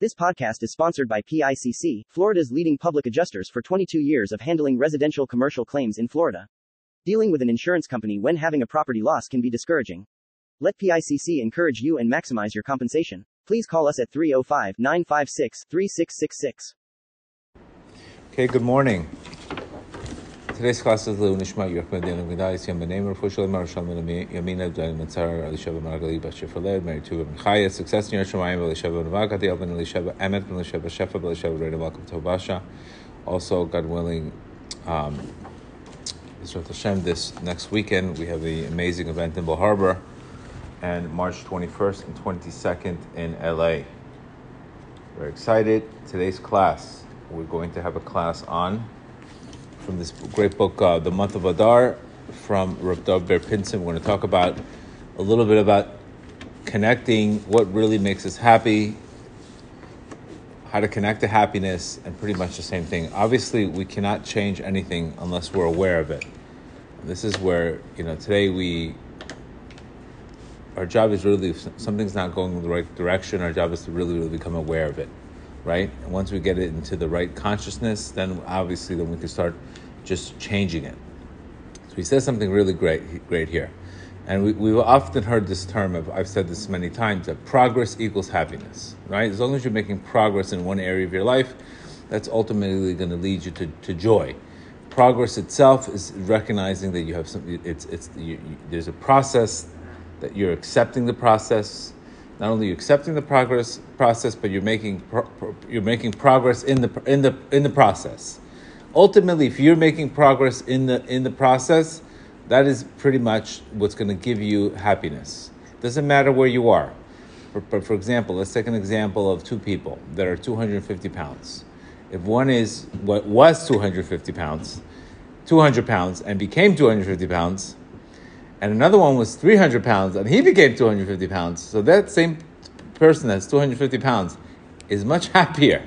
This podcast is sponsored by PICC, Florida's leading public adjusters for 22 years of handling residential commercial claims in Florida. Dealing with an insurance company when having a property loss can be discouraging. Let PICC encourage you and maximize your compensation. Please call us at 305 956 3666. Okay, good morning. Today's class is Leu Nishma Yerchmed Dinu G'dai Yom Benem Refu Shalom Marshal Yamina Abdel Matzar Elisheva Margali Bashir Faled Mary Tuva Ben Chaya Success in Yerushalayim Elisheva Navaga Diel Ben Elisheva Emet Elisheva Shefa Elisheva Reda Welcome to Basha. Also, God willing, um, Hashem, this next weekend we have the amazing event in Bal Harbour and March 21st and 22nd in LA. We're excited. Today's class, we're going to have a class on from this great book, uh, The Month of Adar, from Dov Ber Pinson. We're going to talk about a little bit about connecting what really makes us happy, how to connect to happiness, and pretty much the same thing. Obviously, we cannot change anything unless we're aware of it. This is where, you know, today we, our job is really, if something's not going in the right direction, our job is to really, really become aware of it right? And once we get it into the right consciousness, then obviously then we can start just changing it. So he says something really great, great here. And we, we've often heard this term, of, I've said this many times, that progress equals happiness, right? As long as you're making progress in one area of your life, that's ultimately going to lead you to, to joy. Progress itself is recognizing that you have something, it's, it's, you, you, there's a process, that you're accepting the process, not only accepting the progress process, but you're making pro, you're making progress in the in the in the process. Ultimately, if you're making progress in the in the process, that is pretty much what's going to give you happiness. Doesn't matter where you are. But for example, let's take an example of two people that are 250 pounds. If one is what was 250 pounds, 200 pounds, and became 250 pounds, and another one was 300 pounds and he became 250 pounds. So that same person that's 250 pounds is much happier.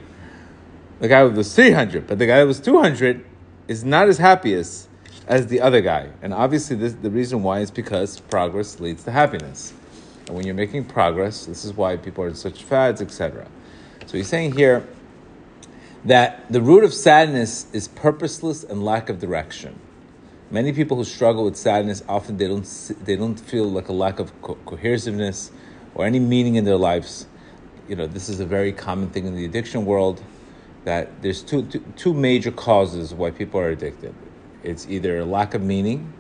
The guy who was 300, but the guy that was 200 is not as happy as, as the other guy. And obviously, this, the reason why is because progress leads to happiness. And when you're making progress, this is why people are in such fads, etc. So he's saying here that the root of sadness is purposeless and lack of direction. Many people who struggle with sadness often they don't they don't feel like a lack of co- cohesiveness or any meaning in their lives. You know, this is a very common thing in the addiction world. That there's two, two, two major causes why people are addicted. It's either a lack of meaning,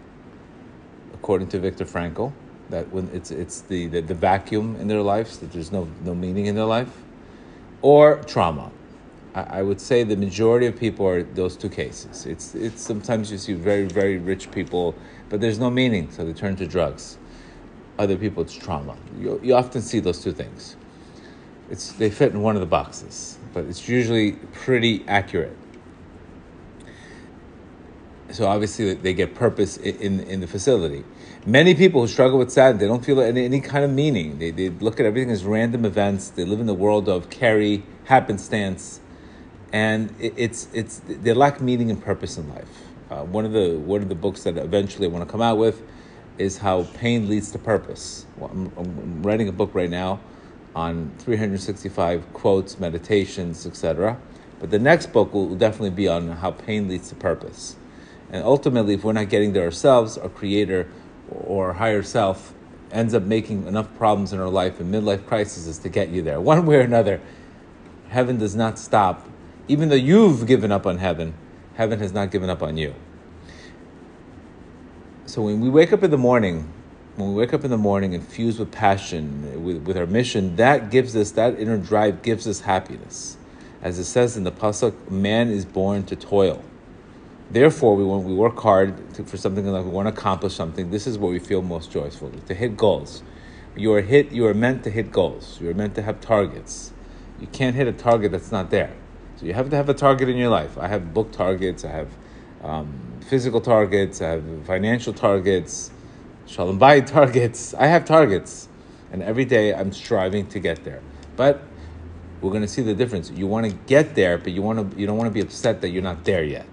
according to Viktor Frankl, that when it's it's the, the, the vacuum in their lives that there's no no meaning in their life, or trauma I would say the majority of people are those two cases. It's it's sometimes you see very very rich people, but there's no meaning, so they turn to drugs. Other people, it's trauma. You, you often see those two things. It's they fit in one of the boxes, but it's usually pretty accurate. So obviously they get purpose in in the facility. Many people who struggle with sadness, they don't feel any, any kind of meaning. They, they look at everything as random events. They live in the world of carry, happenstance and it, it's it's they lack meaning and purpose in life. Uh, one of the one of the books that eventually I want to come out with is how pain leads to purpose. Well, I'm, I'm, writing a book right now on 365 quotes, meditations, etc. But the next book will definitely be on how pain leads to purpose. And ultimately, if we're not getting there ourselves, our creator or higher self ends up making enough problems in our life and midlife crises to get you there. One way or another, heaven does not stop even though you've given up on heaven, heaven has not given up on you. So when we wake up in the morning, when we wake up in the morning infused with passion, with, with our mission, that gives us, that inner drive gives us happiness. As it says in the Pasuk, man is born to toil. Therefore, we, when we work hard to, for something in life, we want to accomplish something, this is what we feel most joyful, to hit goals. You are, hit, you are meant to hit goals. You are meant to have targets. You can't hit a target that's not there. So you have to have a target in your life. I have book targets, I have um, physical targets, I have financial targets, shalom bayit targets. I have targets, and every day I'm striving to get there. But we're going to see the difference. You want to get there, but you want to you don't want to be upset that you're not there yet.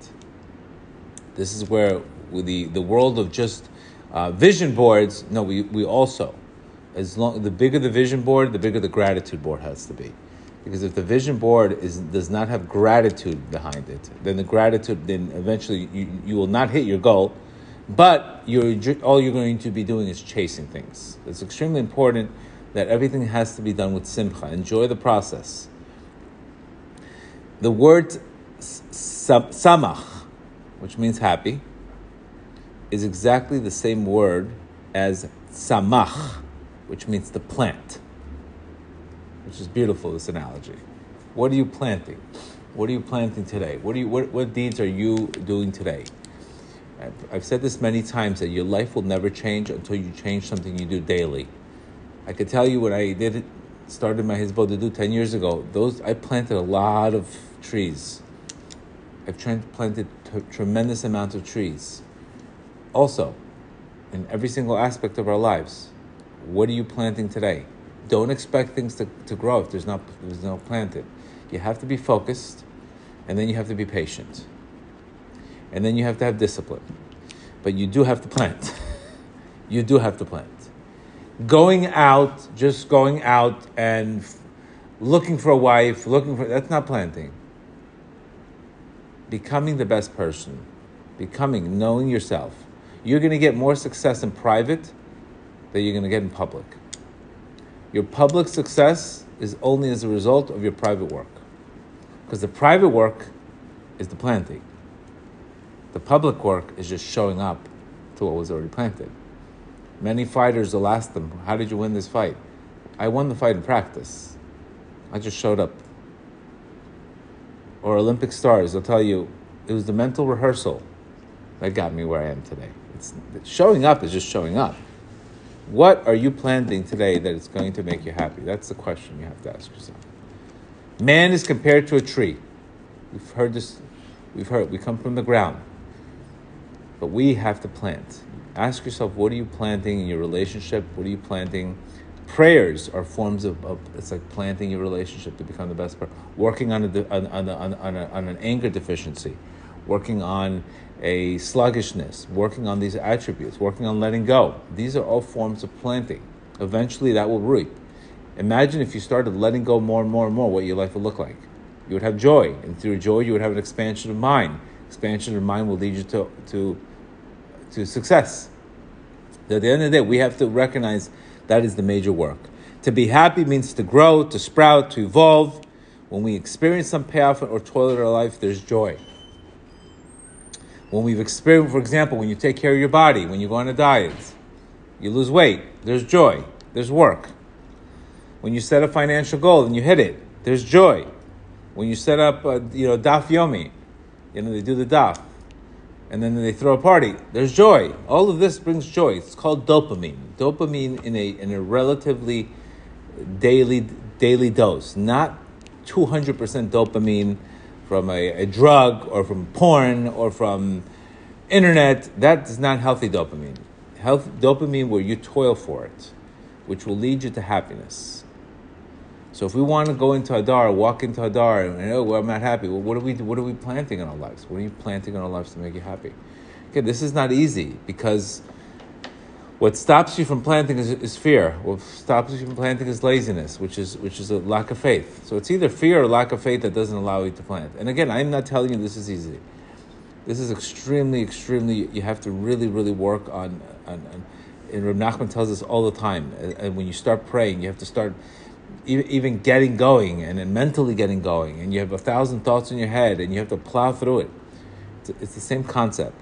This is where the the world of just uh, vision boards. No, we we also as long the bigger the vision board, the bigger the gratitude board has to be Because if the vision board is does not have gratitude behind it, then the gratitude, then eventually you, you will not hit your goal, but you're, all you're going to be doing is chasing things. It's extremely important that everything has to be done with simcha. Enjoy the process. The word samach, which means happy, is exactly the same word as samach, which means the plant which is beautiful, this analogy. What are you planting? What are you planting today? What, are you, what, what deeds are you doing today? I've, I've said this many times that your life will never change until you change something you do daily. I could tell you when I did it, started my hitbodedut 10 years ago, those I planted a lot of trees. I've planted t- tremendous amount of trees. Also, in every single aspect of our lives, what are you planting today? Don't expect things to, to grow if there's not there's no planted. You have to be focused, and then you have to be patient, and then you have to have discipline. But you do have to plant. you do have to plant. Going out, just going out and looking for a wife, looking for that's not planting. Becoming the best person, becoming, knowing yourself. You're going to get more success in private than you're going to get in public. Your public success is only as a result of your private work. Because the private work is the planting. The public work is just showing up to what was already planted. Many fighters will ask them, How did you win this fight? I won the fight in practice. I just showed up. Or Olympic stars, they'll tell you, it was the mental rehearsal that got me where I am today. It's, showing up is just showing up. What are you planting today that is going to make you happy? That's the question you have to ask yourself. Man is compared to a tree. We've heard this, we've heard, we come from the ground. But we have to plant. Ask yourself, what are you planting in your relationship? What are you planting? Prayers are forms of, of it's like planting your relationship to become the best person. Working on, a, on, on, on, on, a, on an anger deficiency, working on a sluggishness, working on these attributes, working on letting go. These are all forms of planting. Eventually, that will reap. Imagine if you started letting go more and more and more, what your life would look like. You would have joy, and through joy, you would have an expansion of mind. Expansion of mind will lead you to, to, to success. At the end of the day, we have to recognize that is the major work. To be happy means to grow, to sprout, to evolve. When we experience some payoff or toil in our life, there's joy. When we've experienced, for example, when you take care of your body, when you go on a diet, you lose weight, there's joy, there's work. When you set a financial goal and you hit it, there's joy. When you set up, a, you know, daf yomi, you know, they do the daf, and then they throw a party, there's joy. All of this brings joy. It's called dopamine. Dopamine in a, in a relatively daily, daily dose, not 200% dopamine from a, a drug or from porn or from internet, that is not healthy dopamine. Health dopamine where you toil for it, which will lead you to happiness. So if we want to go into Adar, walk into Adar, and oh, well, I'm not happy. Well, what are we? What are we planting in our lives? What are you planting in our lives to make you happy? Okay, this is not easy because what stops you from planting is, is, fear. What stops you from planting is laziness, which is which is a lack of faith. So it's either fear or lack of faith that doesn't allow you to plant. And again, I'm not telling you this is easy. This is extremely, extremely. You have to really, really work on. on, on and Reb Nachman tells us all the time. And when you start praying, you have to start even getting going and then mentally getting going. And you have a thousand thoughts in your head, and you have to plow through it. It's, it's the same concept.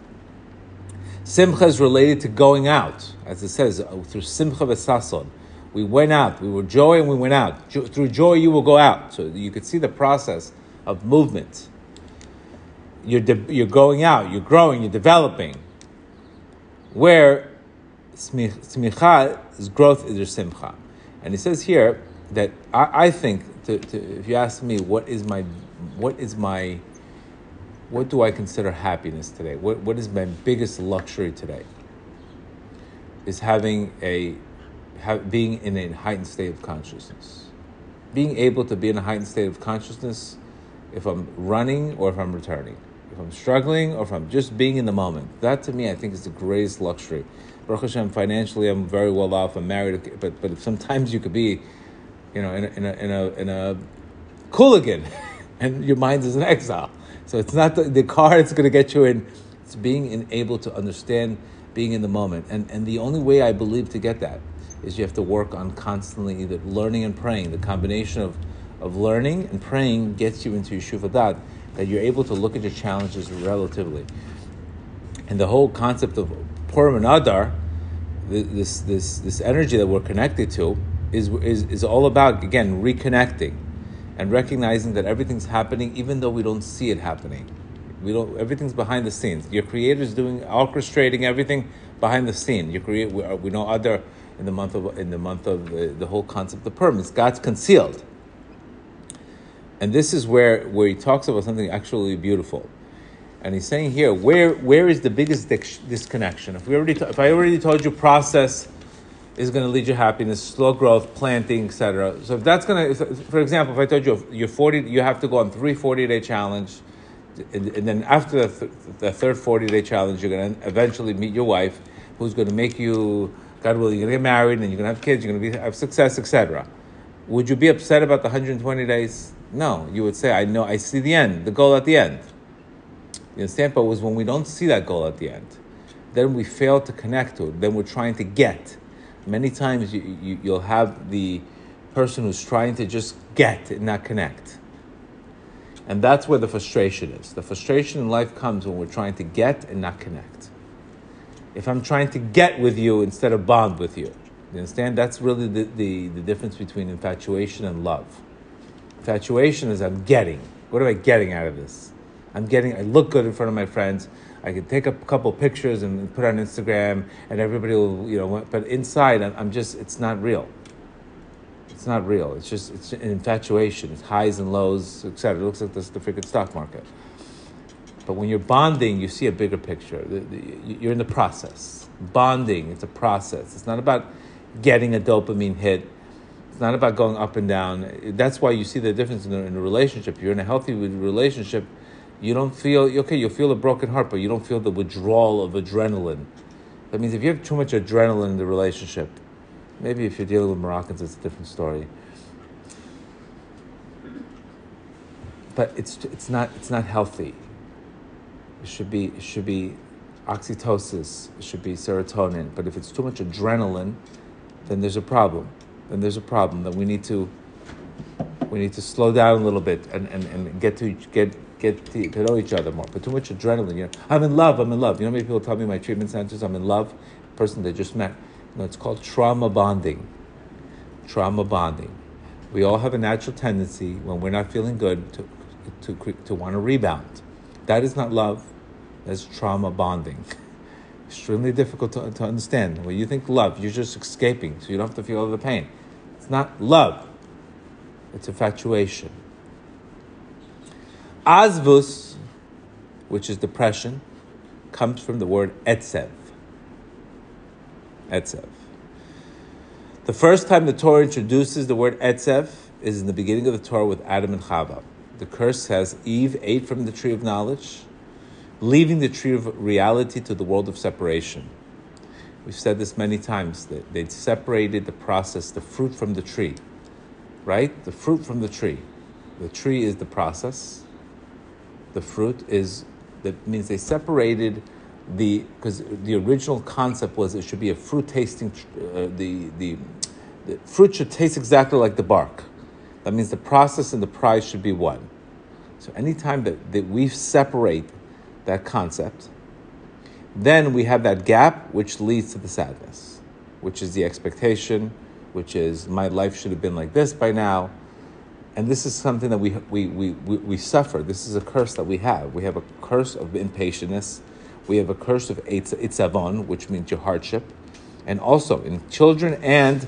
Simcha is related to going out, as it says, uh, through Simcha v'sason. We went out, we were joy and we went out. Jo- through joy you will go out. So you could see the process of movement. You're, de- you're going out, you're growing, you're developing. Where smicha is growth is your simcha. And he says here that I, I think, to, to, if you ask me, what is my, what is my what do I consider happiness today? What, what is my biggest luxury today? Is having a, have, being in a heightened state of consciousness. Being able to be in a heightened state of consciousness if I'm running or if I'm returning. If I'm struggling or if I'm just being in the moment. That to me, I think is the greatest luxury. Baruch Hashem, financially, I'm very well off. I'm married, but, but sometimes you could be, you know, in a, in a, in a, in a and your mind is in exile. So it's not the, the car that's going to get you in. It's being in, able to understand, being in the moment. And, and the only way I believe to get that is you have to work on constantly either learning and praying. The combination of, of learning and praying gets you into yishuv da'at, that you're able to look at your challenges relatively. And the whole concept of Purim and Adar, this, this, this energy that we're connected to, is, is, is all about, again, reconnecting and recognizing that everything's happening even though we don't see it happening. We don't, everything's behind the scenes. Your creator is doing, orchestrating everything behind the scene. You create, we, we know other, in the month of, in the month of the, the whole concept of permits, God's concealed. And this is where, where he talks about something actually beautiful. And he's saying here, where, where is the biggest disconnection? If, we already if I already told you process is going to lead you happiness, slow growth, planting, etc. So if that's going to, for example, if I told you you're 40, you have to go on three 40 day challenge, and, and then after the, th- the third 40 day challenge, you're going to eventually meet your wife, who's going to make you, God willing, you're going to get married, and you're going to have kids, you're going to be, have success, etc. Would you be upset about the 120 days? No, you would say, I know, I see the end, the goal at the end. You understand? But was when we don't see that goal at the end, then we fail to connect to it. Then we're trying to get many times you, you, you'll have the person who's trying to just get and not connect. And that's where the frustration is. The frustration in life comes when we're trying to get and not connect. If I'm trying to get with you instead of bond with you, you understand? That's really the, the, the difference between infatuation and love. Infatuation is I'm getting. What am I getting out of this? I'm getting, I look good in front of my friends. I can take a couple pictures and put on Instagram, and everybody will, you know. But inside, I'm just, it's not real. It's not real. It's just, it's an infatuation. It's highs and lows, etc. It looks like this, the freaking stock market. But when you're bonding, you see a bigger picture. You're in the process. Bonding, it's a process. It's not about getting a dopamine hit. It's not about going up and down. That's why you see the difference in a, in a relationship. You're in a healthy relationship you don't feel okay. You'll feel a broken heart, but you don't feel the withdrawal of adrenaline. That means if you have too much adrenaline in the relationship, maybe if you're dealing with Moroccans, it's a different story. But it's it's not it's not healthy. It should be it should be oxytocin. It should be serotonin. But if it's too much adrenaline, then there's a problem. Then there's a problem that we need to we need to slow down a little bit and, and, and get to get get to, to, know each other more. But too much adrenaline. You know, I'm in love. I'm in love. You know, many people tell me my treatment centers, I'm in love. Person they just met. You know, it's called trauma bonding. Trauma bonding. We all have a natural tendency when we're not feeling good to to to want to rebound. That is not love. That's trauma bonding. Extremely difficult to, to understand. When you think love, you're just escaping, so you don't have to feel all the pain. It's not love. It's infatuation. Azvus, which is depression, comes from the word etzev. Etzev. The first time the Torah introduces the word etzev is in the beginning of the Torah with Adam and Chava. The curse says Eve ate from the tree of knowledge, leaving the tree of reality to the world of separation. We've said this many times that they separated the process, the fruit from the tree, right? The fruit from the tree. The tree is the process, the fruit is that means they separated the because the original concept was it should be a fruit tasting uh, the, the the fruit should taste exactly like the bark. That means the process and the prize should be one. So anytime that, that we separate that concept then we have that gap which leads to the sadness which is the expectation which is my life should have been like this by now and this is something that we, we, we, we, suffer. This is a curse that we have. We have a curse of impatientness. We have a curse of itzavon, which means your hardship. And also in children and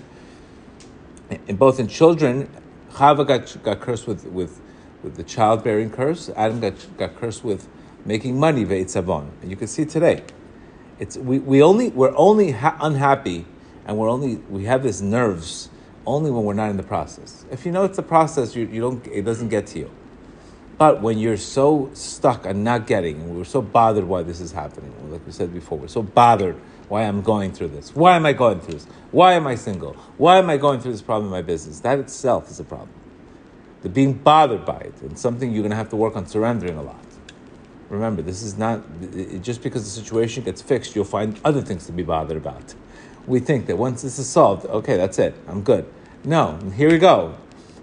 in both in children, Chava got, got cursed with, with, with the childbearing curse. Adam got, got cursed with making money, ve'itzavon. And you can see today, it's, we, we only, we're only ha- unhappy and we're only, we have these nerves only when we're not in the process. If you know it's a process, you, you don't, it doesn't get to you. But when you're so stuck and not getting, and we're so bothered why this is happening, like we said before, we're so bothered why I'm going through this. Why am I going through this? Why am I single? Why am I going through this problem in my business? That itself is a problem. the being bothered by it, and something you're going to have to work on surrendering a lot. Remember, this is not it, just because the situation gets fixed, you'll find other things to be bothered about. We think that once this is solved, okay, that's it, I'm good. No, here we go.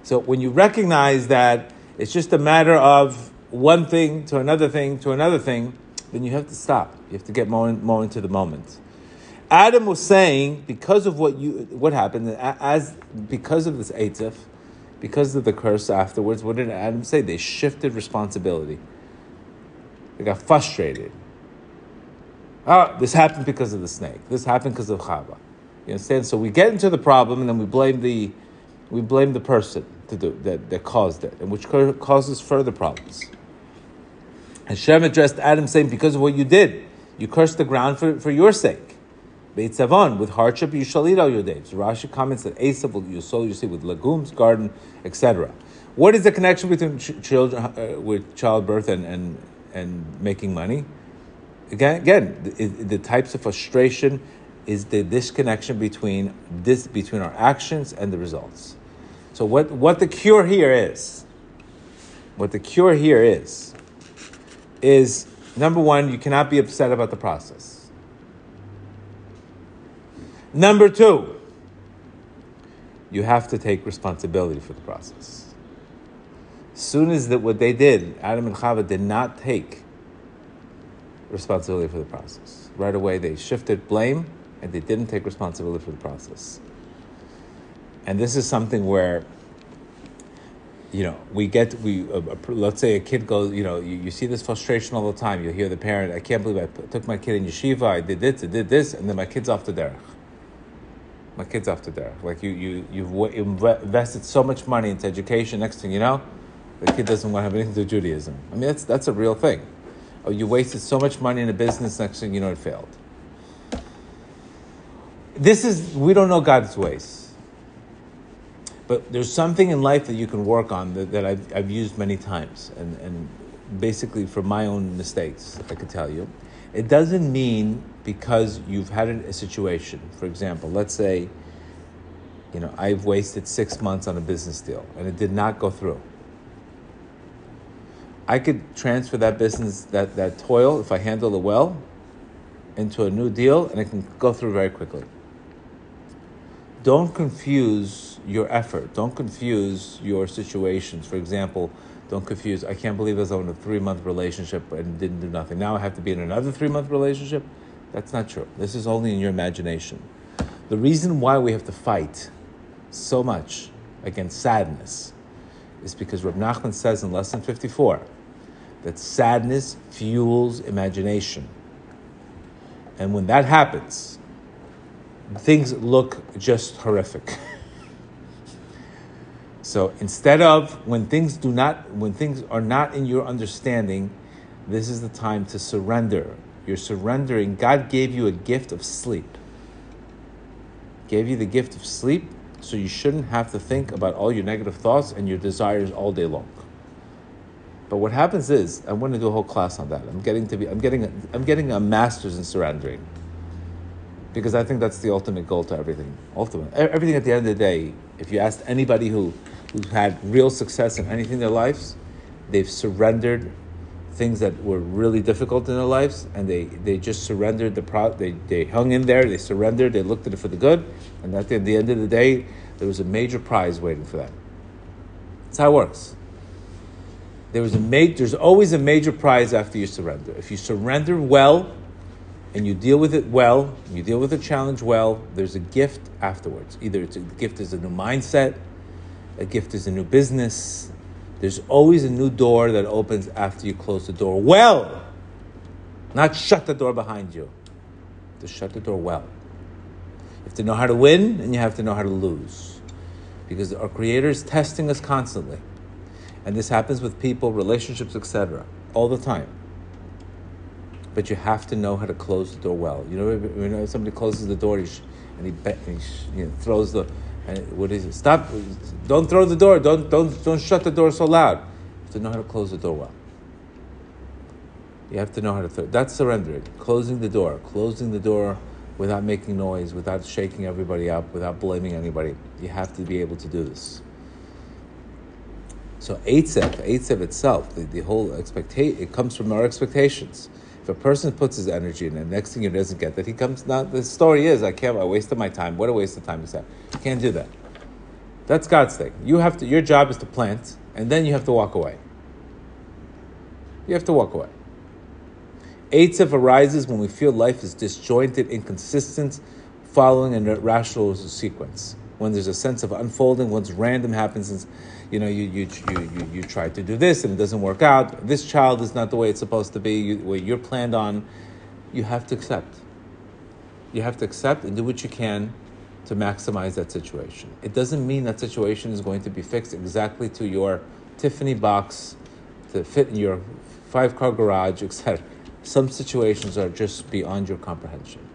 So when you recognize that it's just a matter of one thing to another thing to another thing, then you have to stop. You have to get more, more into the moment. Adam was saying because of what you what happened as because of this eitzif, because of the curse afterwards. What did Adam say? They shifted responsibility. They got frustrated. Oh, this happened because of the snake. This happened because of Chava. You understand? So we get into the problem and then we blame the we blame the person to do that, that caused it, and which causes further problems. Hashem addressed Adam saying, Because of what you did, you cursed the ground for, for your sake. Beitzavon, with hardship you shall eat all your days. Rashi comments that Esav will you sow, you see, with legumes, garden, etc. What is the connection between ch- children uh, with childbirth and, and, and making money? Again, again the, the types of frustration is the disconnection between this between our actions and the results. So what, what the cure here is, what the cure here is, is number one, you cannot be upset about the process. Number two, you have to take responsibility for the process. Soon as that what they did, Adam and Chava did not take responsibility for the process. Right away, they shifted blame and they didn't take responsibility for the process. And this is something where you know, we get we uh, let's say a kid goes, you know, you, you see this frustration all the time. You hear the parent, I can't believe I took my kid in yeshiva, I did this, I did this, and then my kid's off the derech. My kid's off the derech. Like you, you, you've invested so much money into education. Next thing you know, the kid doesn't want to have anything to do with Judaism. I mean, that's that's a real thing. Oh, you wasted so much money in a business. Next thing you know, it failed. This is we don't know God's ways. But there's something in life that you can work on that, that I've, I've used many times, and, and basically for my own mistakes, I could tell you. It doesn't mean because you've had a situation, for example, let's say, you know, I've wasted six months on a business deal and it did not go through. I could transfer that business, that, that toil, if I handle it well, into a new deal and it can go through very quickly. Don't confuse your effort. Don't confuse your situations. For example, don't confuse, I can't believe I was in a three month relationship and didn't do nothing. Now I have to be in another three month relationship. That's not true. This is only in your imagination. The reason why we have to fight so much against sadness is because Reb Nachman says in lesson 54 that sadness fuels imagination. And when that happens, things look just horrific. So instead of when things do not, when things are not in your understanding, this is the time to surrender. You're surrendering. God gave you a gift of sleep. Gave you the gift of sleep, so you shouldn't have to think about all your negative thoughts and your desires all day long. But what happens is, I'm going to do a whole class on that. I'm getting to be, I'm getting, a, I'm getting a master's in surrendering, because I think that's the ultimate goal to everything. Ultimate, everything at the end of the day. If you asked anybody who who've had real success in anything in their lives, they've surrendered things that were really difficult in their lives, and they, they just surrendered the pro. They, they hung in there. They surrendered. They looked at it for the good, and at the, at the end of the day, there was a major prize waiting for them. That's how it works. There was a ma- There's always a major prize after you surrender. If you surrender well, and you deal with it well, you deal with the challenge well, there's a gift afterwards. Either it's a gift is a new mindset, a gift is a new business. There's always a new door that opens after you close the door well. Not shut the door behind you. To shut the door well. You have to know how to win and you have to know how to lose. Because our Creator is testing us constantly. And this happens with people, relationships, etc., all the time. But you have to know how to close the door well. You know, know somebody closes the door and he, and he you know, throws the and what is it? Stop! Don't throw the door. Don't don't don't shut the door so loud. You have to know how to close the door well. You have to know how to. Th- that's surrendering. Closing the door. Closing the door without making noise, without shaking everybody up, without blaming anybody. You have to be able to do this. So Eitzev, Eitzev itself, the, the whole expectation, it comes from our expectations. If a person puts his energy in, and next thing he doesn't get that, he comes. Now the story is, I can't. I wasted my time. What a waste of time is that? Can't do that. That's God's thing. You have to. Your job is to plant, and then you have to walk away. You have to walk away. Eitzev arises when we feel life is disjointed, inconsistent, following a rational sequence. When there's a sense of unfolding, once random happens, you know, you, you, you, you, you try to do this and it doesn't work out. This child is not the way it's supposed to be, you, what you're planned on. You have to accept. You have to accept and do what you can to maximize that situation. It doesn't mean that situation is going to be fixed exactly to your Tiffany box to fit in your five car garage, etc. Some situations are just beyond your comprehension.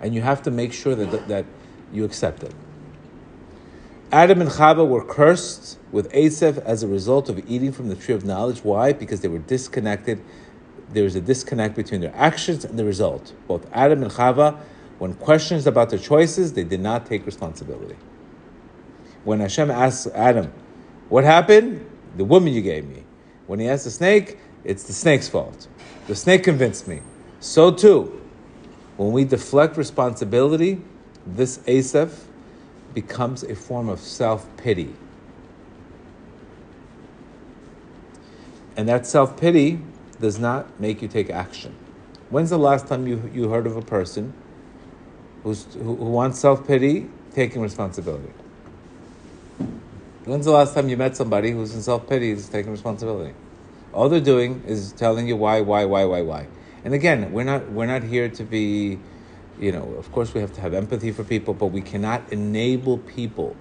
And you have to make sure that, that you accept it. Adam and Chava were cursed with Asaph as a result of eating from the tree of knowledge. Why? Because they were disconnected. There was a disconnect between their actions and the result. Both Adam and Chava, when questions about their choices, they did not take responsibility. When Hashem asked Adam, What happened? The woman you gave me. When he asked the snake, it's the snake's fault. The snake convinced me. So too, when we deflect responsibility, this Asaph becomes a form of self pity. And that self pity does not make you take action. When's the last time you, you heard of a person who's, who, who wants self pity taking responsibility? When's the last time you met somebody who's in self pity is taking responsibility? All they're doing is telling you why, why, why, why, why. And again, we're not we're not here to be, you know, of course we have to have empathy for people, but we cannot enable people.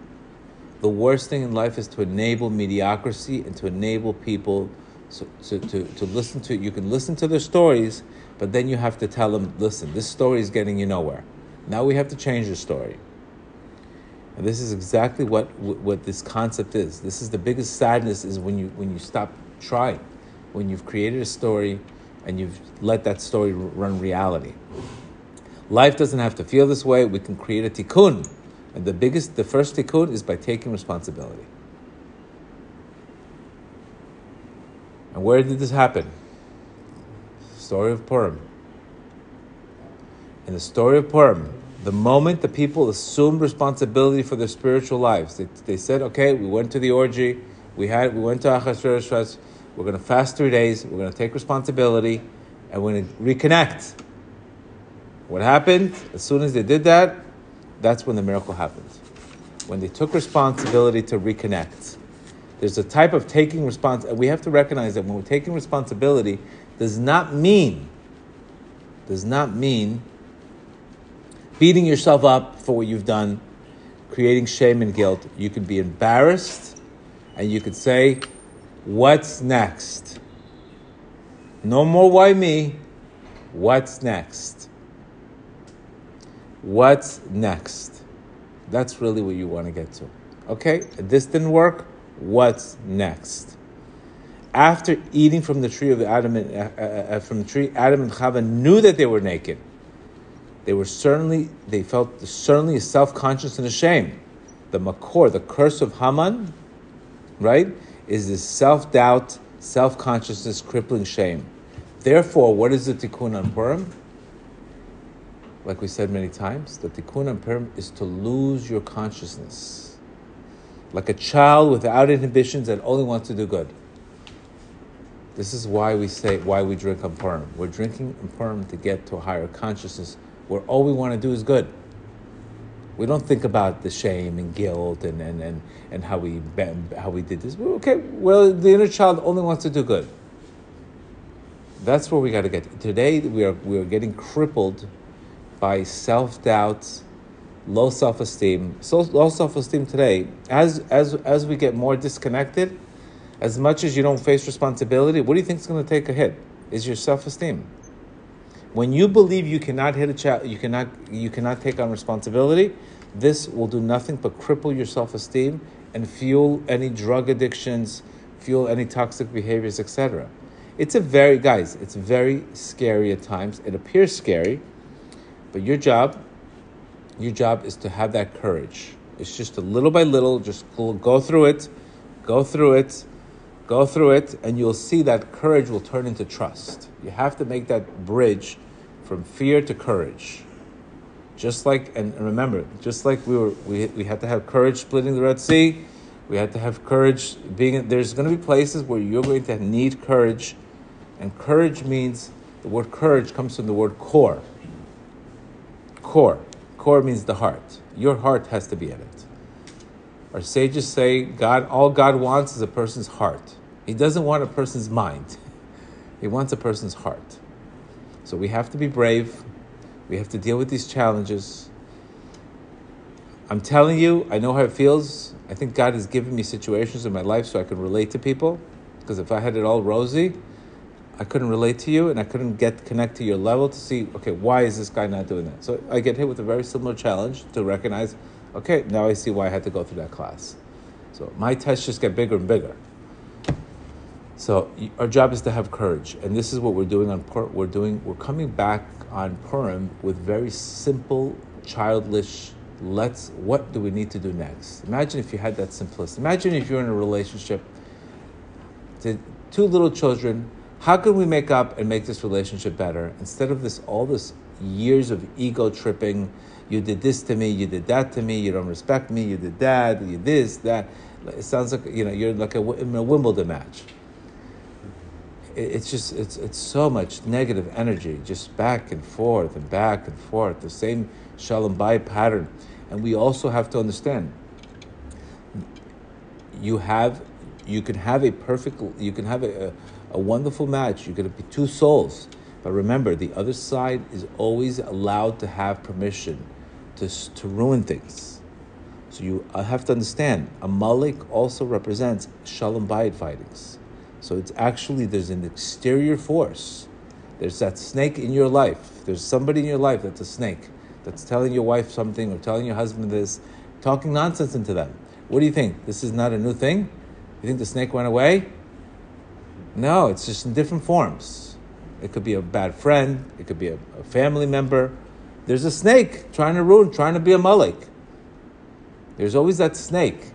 The worst thing in life is to enable mediocrity and to enable people so, to, to, to listen to you can listen to their stories, but then you have to tell them, listen, this story is getting you nowhere. Now we have to change the story. And this is exactly what what this concept is. This is the biggest sadness is when you when you stop trying, when you've created a story and you've let that story run reality. Life doesn't have to feel this way. We can create a tikkun. And the biggest, the first tikkun is by taking responsibility. And where did this happen? Story of Purim. In the story of Purim, the moment the people assumed responsibility for their spiritual lives, they, they said, okay, we went to the orgy, we had we went to Achashverosh, we're going to fast three days. We're going to take responsibility, and we're going to reconnect. What happened? As soon as they did that, that's when the miracle happened. When they took responsibility to reconnect. There's a type of taking response. We have to recognize that when we're taking responsibility, does not mean, does not mean beating yourself up for what you've done, creating shame and guilt. You can be embarrassed, and you could say, What's next? No more why me. What's next? What's next? That's really what you want to get to. Okay, this didn't work. What's next? After eating from the tree of Adam and, uh, uh, uh from the tree, Adam and Chava knew that they were naked. They were certainly they felt certainly self conscious and ashamed. The makor, the curse of Haman, right? is this self doubt, self consciousness, crippling shame. Therefore, what is the tikkun on Purim? Like we said many times, the tikkun Purim is to lose your consciousness. Like a child without inhibitions that only wants to do good. This is why we say, why we drink on. We're drinking on to get to a higher consciousness where all we want to do is good. We don't think about the shame and guilt and, and, and, and how, we, how we did this. Okay, well, the inner child only wants to do good. That's where we got to get. Today, we are, we are getting crippled by self doubt, low self esteem. So, low self esteem today, as, as, as we get more disconnected, as much as you don't face responsibility, what do you think is going to take a hit? Is your self esteem. When you believe you cannot hit a child, you cannot you cannot take on responsibility, this will do nothing but cripple your self-esteem and fuel any drug addictions, fuel any toxic behaviors, etc. It's a very guys, it's very scary at times. It appears scary, but your job, your job is to have that courage. It's just a little by little, just go through it, go through it, Go through it, and you'll see that courage will turn into trust. You have to make that bridge from fear to courage. Just like, and remember, just like we were, we, we had to have courage splitting the Red Sea. We had to have courage being. There's going to be places where you're going to need courage, and courage means the word courage comes from the word core. Core, core means the heart. Your heart has to be in it. Our sages say God, all God wants is a person's heart. He doesn't want a person's mind. He wants a person's heart. So we have to be brave. We have to deal with these challenges. I'm telling you, I know how it feels. I think God has given me situations in my life so I can relate to people. Because if I had it all rosy, I couldn't relate to you and I couldn't get connect to your level to see, okay, why is this guy not doing that? So I get hit with a very similar challenge to recognize, okay, now I see why I had to go through that class. So my tests just get bigger and bigger. So our job is to have courage, and this is what we're doing on Purim. We're doing. We're coming back on Purim with very simple, childish. Let's. What do we need to do next? Imagine if you had that simplicity. Imagine if you're in a relationship. To two little children. How can we make up and make this relationship better instead of this all this years of ego tripping? You did this to me. You did that to me. You don't respect me. You did that. You this that. It sounds like you know you're like a, in a Wimbledon match it's just it's it's so much negative energy just back and forth and back and forth the same shalom bay pattern and we also have to understand you have you can have a perfect you can have a, a, a wonderful match You're going to be two souls but remember the other side is always allowed to have permission to, to ruin things so you have to understand Amalek also represents shalom bayit fightings so it's actually there's an exterior force. There's that snake in your life. There's somebody in your life that's a snake that's telling your wife something or telling your husband this, talking nonsense into them. What do you think? This is not a new thing? You think the snake went away? No, it's just in different forms. It could be a bad friend, it could be a, a family member. There's a snake trying to ruin, trying to be a malik. There's always that snake.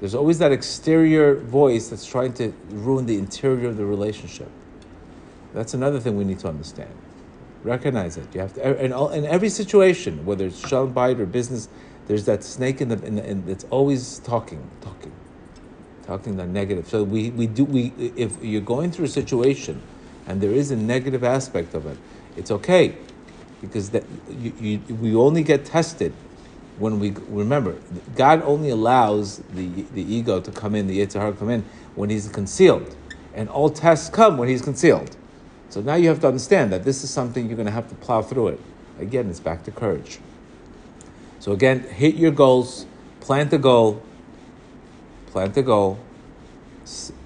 There's always that exterior voice that's trying to ruin the interior of the relationship. That's another thing we need to understand. Recognize it. You have to, in, all, in every situation, whether it's shalom bayit or business, there's that snake in the, in the in, that's always talking, talking, talking the negative. So we, we do we if you're going through a situation, and there is a negative aspect of it, it's okay, because that you, you, we only get tested when we remember, God only allows the, the ego to come in, the Yetzer Hara come in when he's concealed. And all tests come when he's concealed. So now you have to understand that this is something you're going to have to plow through it. Again, it's back to courage. So again, hit your goals, plant a goal, plant a goal,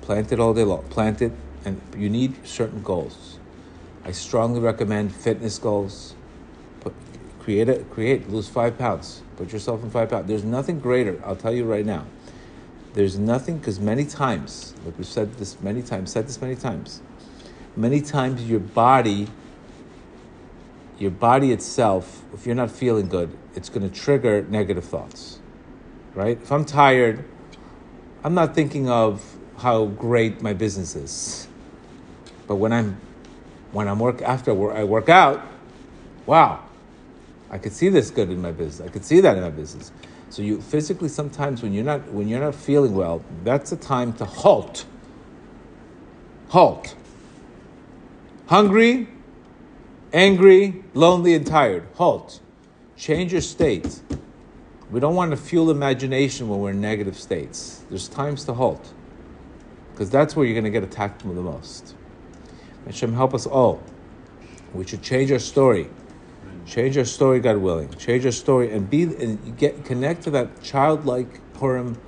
plant it all day long, plant it, and you need certain goals. I strongly recommend fitness goals. Put, create a, create lose five pounds Put yourself in five pounds. There's nothing greater, I'll tell you right now. There's nothing, because many times, like we've said this many times, said this many times, many times your body, your body itself, if you're not feeling good, it's going to trigger negative thoughts, right? If I'm tired, I'm not thinking of how great my business is. But when I'm, when I'm work after I work out, wow, I could see this good in my business. I could see that in my business. So you physically sometimes when you're not when you're not feeling well, that's a time to halt. Halt. Hungry, angry, lonely, and tired. Halt. Change your state. We don't want to fuel imagination when we're in negative states. There's times to halt. Because that's where you're going to get attacked the most. Hashem help us all. We should change our story. Change your story, God willing. Change your story and be and get connect to that childlike Purim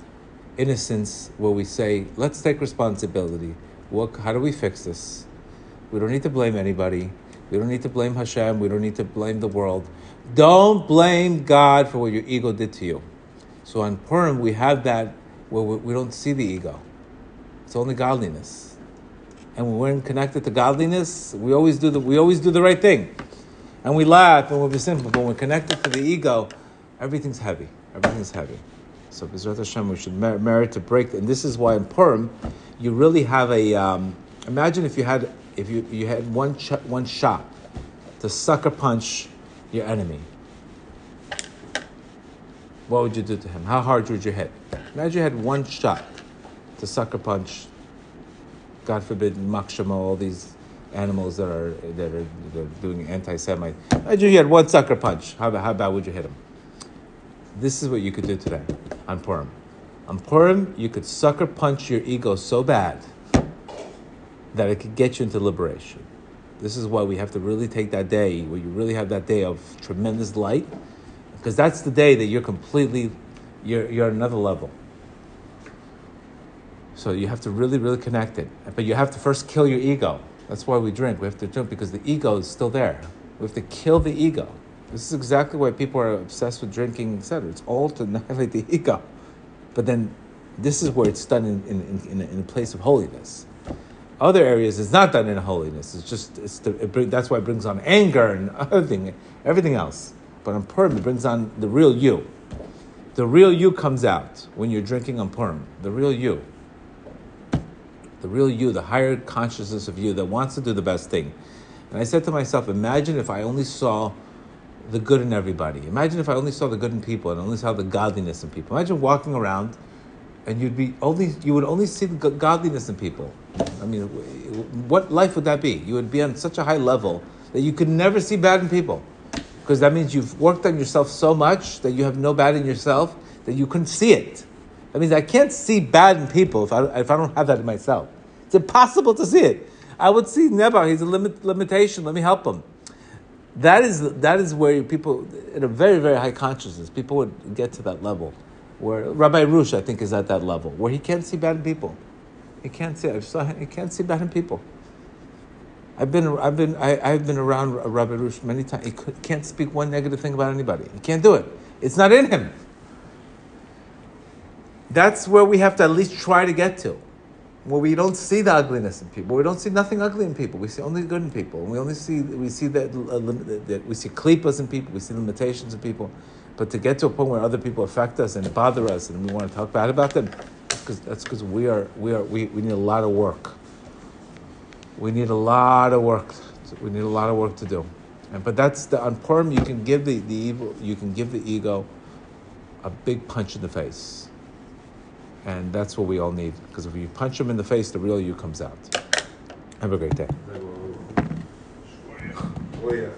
innocence where we say, let's take responsibility. What, how do we fix this? We don't need to blame anybody. We don't need to blame Hashem. We don't need to blame the world. Don't blame God for what your ego did to you. So on Purim, we have that where we, don't see the ego. It's only godliness. And when we're connected to godliness, we always do the we always do the right thing and we laugh and we'll be simple, but when we're connected to the ego, everything's heavy. Everything's heavy. So Bezrat Hashem, we should mer- merit to break. And this is why in Purim, you really have a. Um, imagine if you had if you, you had one ch- one shot to sucker punch your enemy. What would you do to him? How hard would you hit? Imagine you had one shot to sucker punch. God forbid, makshama, all these animals that are that are, that are doing anti-Semite. Imagine you had one sucker punch. How, how bad would you hit him? This is what you could do today on Purim. On Purim, you could sucker punch your ego so bad that it could get you into liberation. This is why we have to really take that day where you really have that day of tremendous light, because that's the day that you're completely, you're, you're at another level. So you have to really, really connect it. But you have to first kill your ego. That's why we drink. We have to drink because the ego is still there. We have to kill the ego. This is exactly why people are obsessed with drinking, etc. It's all to annihilate the ego. But then this is where it's done in, in, in, in a place of holiness. Other areas it's not done in holiness. It's just it's it bring, that's why it brings on anger and everything, everything else. But on Purim, it brings on the real you. The real you comes out when you're drinking on Purim. The real you. The real you, the higher consciousness of you that wants to do the best thing. And I said to myself, imagine if I only saw the good in everybody. Imagine if I only saw the good in people and only saw the godliness in people. Imagine walking around and you'd be only you would only see the godliness in people. I mean, what life would that be? You would be on such a high level that you could never see bad in people, because that means you've worked on yourself so much that you have no bad in yourself that you couldn't see it. That means I can't see bad in people if I, if I don't have that in myself. It's impossible to see it. I would see nebach, he's a limit, limitation, let me help him. That is, that is where people, in a very, very high consciousness, people would get to that level. Where Rabbi Rush, I think, is at that level, where he can't see bad people. He can't see. I saw he can't see bad people. I've been, I've been, I, have been around Rabbi Rush many times. He could, can't speak one negative thing about anybody. He can't do it. It's not in him. That's where we have to at least try to get to where we don't see the ugliness in people. We don't see nothing ugly in people. We see only good in people. We only see we see that, uh, that we see klipas in people. We see limitations in people. But to get to a point where other people affect us and bother us, and we want to talk bad about them, that's because we are we are we, we need a lot of work. We need a lot of work. We need a lot of work to do. And but that's the on Purim you can give the, the evil you can give the ego a big punch in the face. And that's what we all need. Because if you punch them in the face, the real you comes out. Have a great day. Oh, yeah.